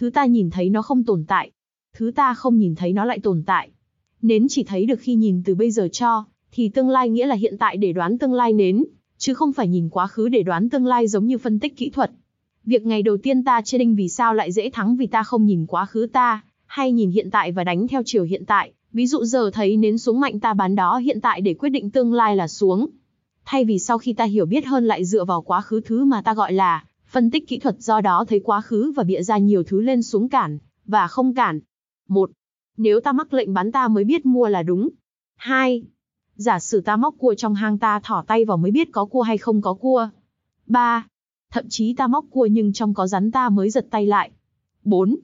Thứ ta nhìn thấy nó không tồn tại. Thứ ta không nhìn thấy nó lại tồn tại. Nến chỉ thấy được khi nhìn từ bây giờ cho, thì tương lai nghĩa là hiện tại để đoán tương lai nến, chứ không phải nhìn quá khứ để đoán tương lai giống như phân tích kỹ thuật. Việc ngày đầu tiên ta trading vì sao lại dễ thắng vì ta không nhìn quá khứ ta, hay nhìn hiện tại và đánh theo chiều hiện tại. Ví dụ giờ thấy nến xuống mạnh ta bán đó hiện tại để quyết định tương lai là xuống. Thay vì sau khi ta hiểu biết hơn lại dựa vào quá khứ thứ mà ta gọi là phân tích kỹ thuật do đó thấy quá khứ và bịa ra nhiều thứ lên xuống cản, và không cản. một Nếu ta mắc lệnh bán ta mới biết mua là đúng. 2. Giả sử ta móc cua trong hang ta thỏ tay vào mới biết có cua hay không có cua. 3. Thậm chí ta móc cua nhưng trong có rắn ta mới giật tay lại. 4.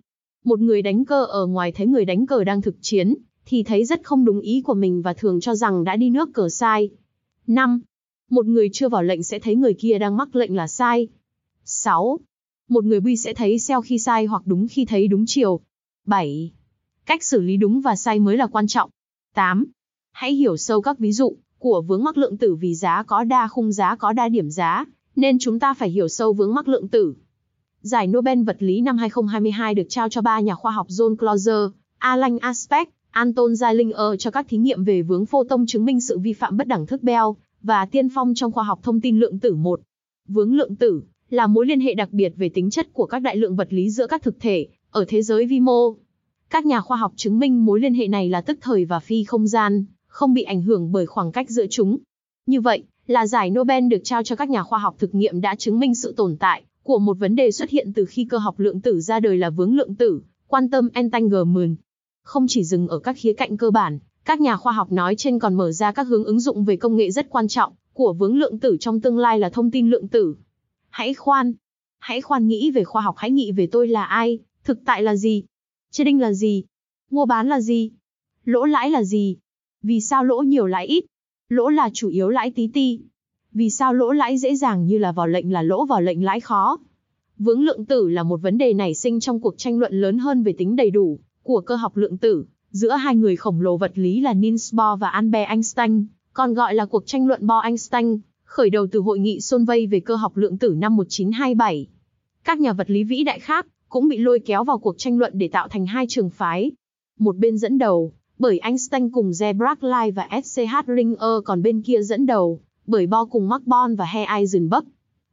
Một người đánh cờ ở ngoài thấy người đánh cờ đang thực chiến, thì thấy rất không đúng ý của mình và thường cho rằng đã đi nước cờ sai. 5. Một người chưa vào lệnh sẽ thấy người kia đang mắc lệnh là sai. 6. Một người bi sẽ thấy xeo khi sai hoặc đúng khi thấy đúng chiều. 7. Cách xử lý đúng và sai mới là quan trọng. 8. Hãy hiểu sâu các ví dụ của vướng mắc lượng tử vì giá có đa khung giá có đa điểm giá, nên chúng ta phải hiểu sâu vướng mắc lượng tử. Giải Nobel vật lý năm 2022 được trao cho ba nhà khoa học John Clauser, Alan Aspect, Anton Zeilinger cho các thí nghiệm về vướng photon chứng minh sự vi phạm bất đẳng thức Bell và tiên phong trong khoa học thông tin lượng tử 1. Vướng lượng tử là mối liên hệ đặc biệt về tính chất của các đại lượng vật lý giữa các thực thể ở thế giới vi mô. Các nhà khoa học chứng minh mối liên hệ này là tức thời và phi không gian, không bị ảnh hưởng bởi khoảng cách giữa chúng. Như vậy, là giải Nobel được trao cho các nhà khoa học thực nghiệm đã chứng minh sự tồn tại của một vấn đề xuất hiện từ khi cơ học lượng tử ra đời là vướng lượng tử, Quan tâm entanglement. Không chỉ dừng ở các khía cạnh cơ bản, các nhà khoa học nói trên còn mở ra các hướng ứng dụng về công nghệ rất quan trọng của vướng lượng tử trong tương lai là thông tin lượng tử. Hãy khoan. Hãy khoan nghĩ về khoa học hãy nghĩ về tôi là ai, thực tại là gì, trading là gì, mua bán là gì, lỗ lãi là gì, vì sao lỗ nhiều lãi ít, lỗ là chủ yếu lãi tí ti, vì sao lỗ lãi dễ dàng như là vào lệnh là lỗ vào lệnh lãi khó. Vướng lượng tử là một vấn đề nảy sinh trong cuộc tranh luận lớn hơn về tính đầy đủ của cơ học lượng tử. Giữa hai người khổng lồ vật lý là Niels Bohr và Albert Einstein, còn gọi là cuộc tranh luận Bohr-Einstein khởi đầu từ hội nghị Solvay về cơ học lượng tử năm 1927. Các nhà vật lý vĩ đại khác cũng bị lôi kéo vào cuộc tranh luận để tạo thành hai trường phái. Một bên dẫn đầu, bởi Einstein cùng Ze Bragg và SCH Ringer còn bên kia dẫn đầu, bởi Bohr cùng Mark Born và He Eisenberg.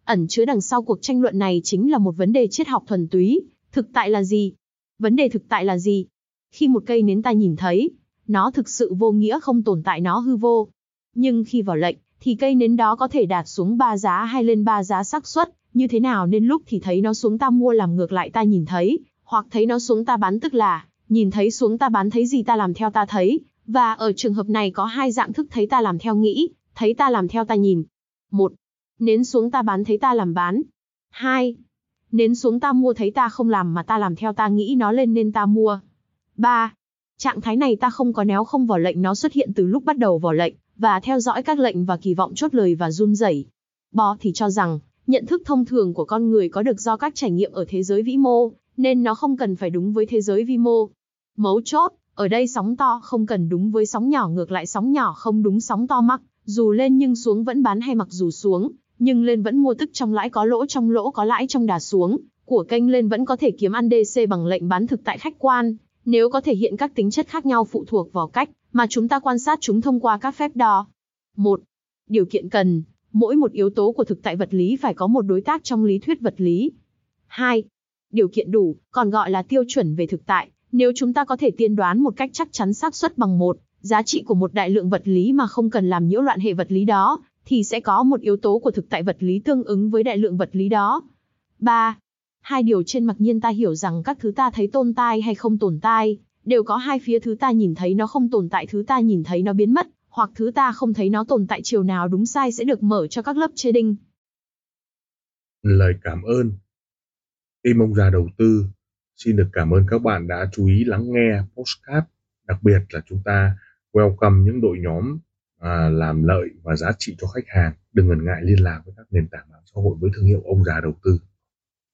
Ẩn chứa đằng sau cuộc tranh luận này chính là một vấn đề triết học thuần túy, thực tại là gì? Vấn đề thực tại là gì? Khi một cây nến ta nhìn thấy, nó thực sự vô nghĩa không tồn tại nó hư vô. Nhưng khi vào lệnh, thì cây nến đó có thể đạt xuống ba giá hay lên ba giá xác suất, như thế nào nên lúc thì thấy nó xuống ta mua làm ngược lại ta nhìn thấy, hoặc thấy nó xuống ta bán tức là, nhìn thấy xuống ta bán thấy gì ta làm theo ta thấy, và ở trường hợp này có hai dạng thức thấy ta làm theo nghĩ, thấy ta làm theo ta nhìn. một Nến xuống ta bán thấy ta làm bán. hai Nến xuống ta mua thấy ta không làm mà ta làm theo ta nghĩ nó lên nên ta mua. ba Trạng thái này ta không có néo không vỏ lệnh nó xuất hiện từ lúc bắt đầu vỏ lệnh, và theo dõi các lệnh và kỳ vọng chốt lời và run rẩy. Bo thì cho rằng, nhận thức thông thường của con người có được do các trải nghiệm ở thế giới vĩ mô, nên nó không cần phải đúng với thế giới vi mô. Mấu chốt, ở đây sóng to không cần đúng với sóng nhỏ ngược lại sóng nhỏ không đúng sóng to mắc, dù lên nhưng xuống vẫn bán hay mặc dù xuống, nhưng lên vẫn mua tức trong lãi có lỗ trong lỗ có lãi trong đà xuống, của kênh lên vẫn có thể kiếm ăn DC bằng lệnh bán thực tại khách quan, nếu có thể hiện các tính chất khác nhau phụ thuộc vào cách mà chúng ta quan sát chúng thông qua các phép đo. 1. Điều kiện cần, mỗi một yếu tố của thực tại vật lý phải có một đối tác trong lý thuyết vật lý. 2. Điều kiện đủ, còn gọi là tiêu chuẩn về thực tại, nếu chúng ta có thể tiên đoán một cách chắc chắn xác suất bằng một, giá trị của một đại lượng vật lý mà không cần làm nhiễu loạn hệ vật lý đó, thì sẽ có một yếu tố của thực tại vật lý tương ứng với đại lượng vật lý đó. 3. Hai điều trên mặc nhiên ta hiểu rằng các thứ ta thấy tồn tại hay không tồn tại, đều có hai phía thứ ta nhìn thấy nó không tồn tại thứ ta nhìn thấy nó biến mất, hoặc thứ ta không thấy nó tồn tại chiều nào đúng sai sẽ được mở cho các lớp chế đinh. Lời cảm ơn Tim ông già đầu tư, xin được cảm ơn các bạn đã chú ý lắng nghe postcard, đặc biệt là chúng ta welcome những đội nhóm à, làm lợi và giá trị cho khách hàng. Đừng ngần ngại liên lạc với các nền tảng mạng xã hội với thương hiệu ông già đầu tư.